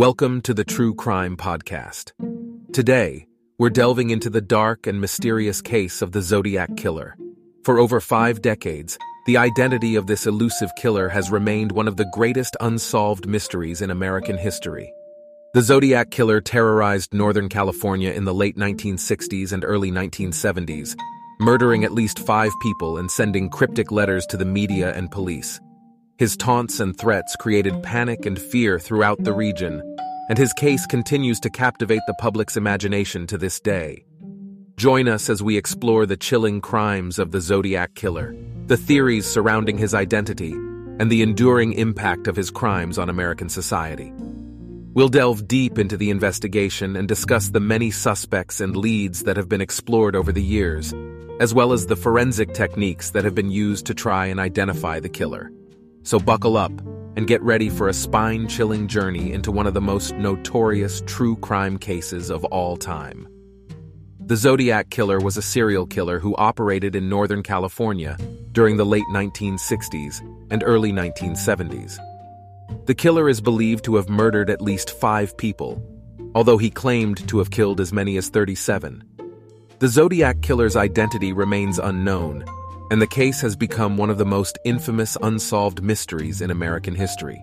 Welcome to the True Crime Podcast. Today, we're delving into the dark and mysterious case of the Zodiac Killer. For over five decades, the identity of this elusive killer has remained one of the greatest unsolved mysteries in American history. The Zodiac Killer terrorized Northern California in the late 1960s and early 1970s, murdering at least five people and sending cryptic letters to the media and police. His taunts and threats created panic and fear throughout the region, and his case continues to captivate the public's imagination to this day. Join us as we explore the chilling crimes of the Zodiac Killer, the theories surrounding his identity, and the enduring impact of his crimes on American society. We'll delve deep into the investigation and discuss the many suspects and leads that have been explored over the years, as well as the forensic techniques that have been used to try and identify the killer. So buckle up and get ready for a spine chilling journey into one of the most notorious true crime cases of all time. The Zodiac Killer was a serial killer who operated in Northern California during the late 1960s and early 1970s. The killer is believed to have murdered at least five people, although he claimed to have killed as many as 37. The Zodiac Killer's identity remains unknown, and the case has become one of the most infamous unsolved mysteries in American history.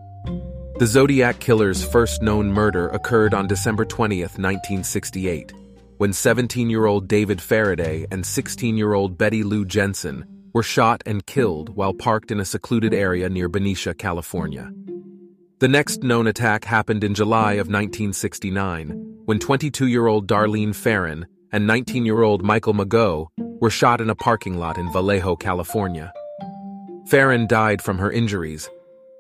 The Zodiac Killer's first known murder occurred on December 20, 1968, when 17-year-old David Faraday and 16-year-old Betty Lou Jensen were shot and killed while parked in a secluded area near Benicia, California. The next known attack happened in July of 1969, when 22-year-old Darlene Ferrin and 19-year-old Michael Mageau were shot in a parking lot in Vallejo, California. Ferrin died from her injuries,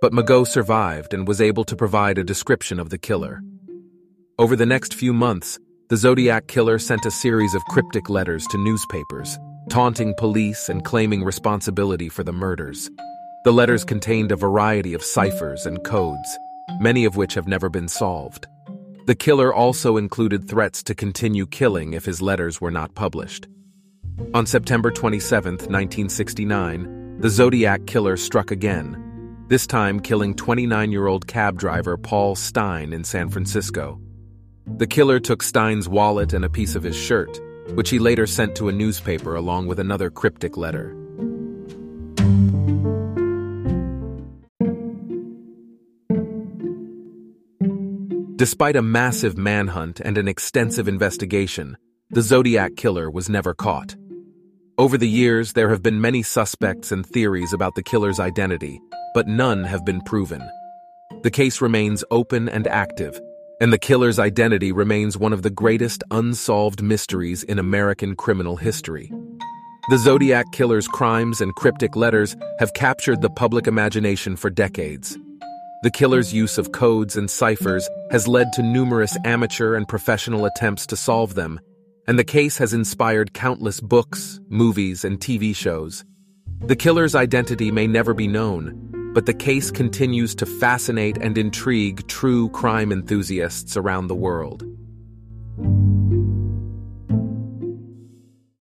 but Mageau survived and was able to provide a description of the killer. Over the next few months, the Zodiac Killer sent a series of cryptic letters to newspapers, taunting police and claiming responsibility for the murders. The letters contained a variety of ciphers and codes, many of which have never been solved. The killer also included threats to continue killing if his letters were not published. On September 27, 1969, the Zodiac Killer struck again, this time killing 29-year-old cab driver Paul Stine in San Francisco. The killer took Stine's wallet and a piece of his shirt, which he later sent to a newspaper along with another cryptic letter. Despite a massive manhunt and an extensive investigation, the Zodiac Killer was never caught. Over the years, there have been many suspects and theories about the killer's identity, but none have been proven. The case remains open and active, and the killer's identity remains one of the greatest unsolved mysteries in American criminal history. The Zodiac Killer's crimes and cryptic letters have captured the public imagination for decades. The killer's use of codes and ciphers has led to numerous amateur and professional attempts to solve them, and the case has inspired countless books, movies, and TV shows. The killer's identity may never be known, but the case continues to fascinate and intrigue true crime enthusiasts around the world.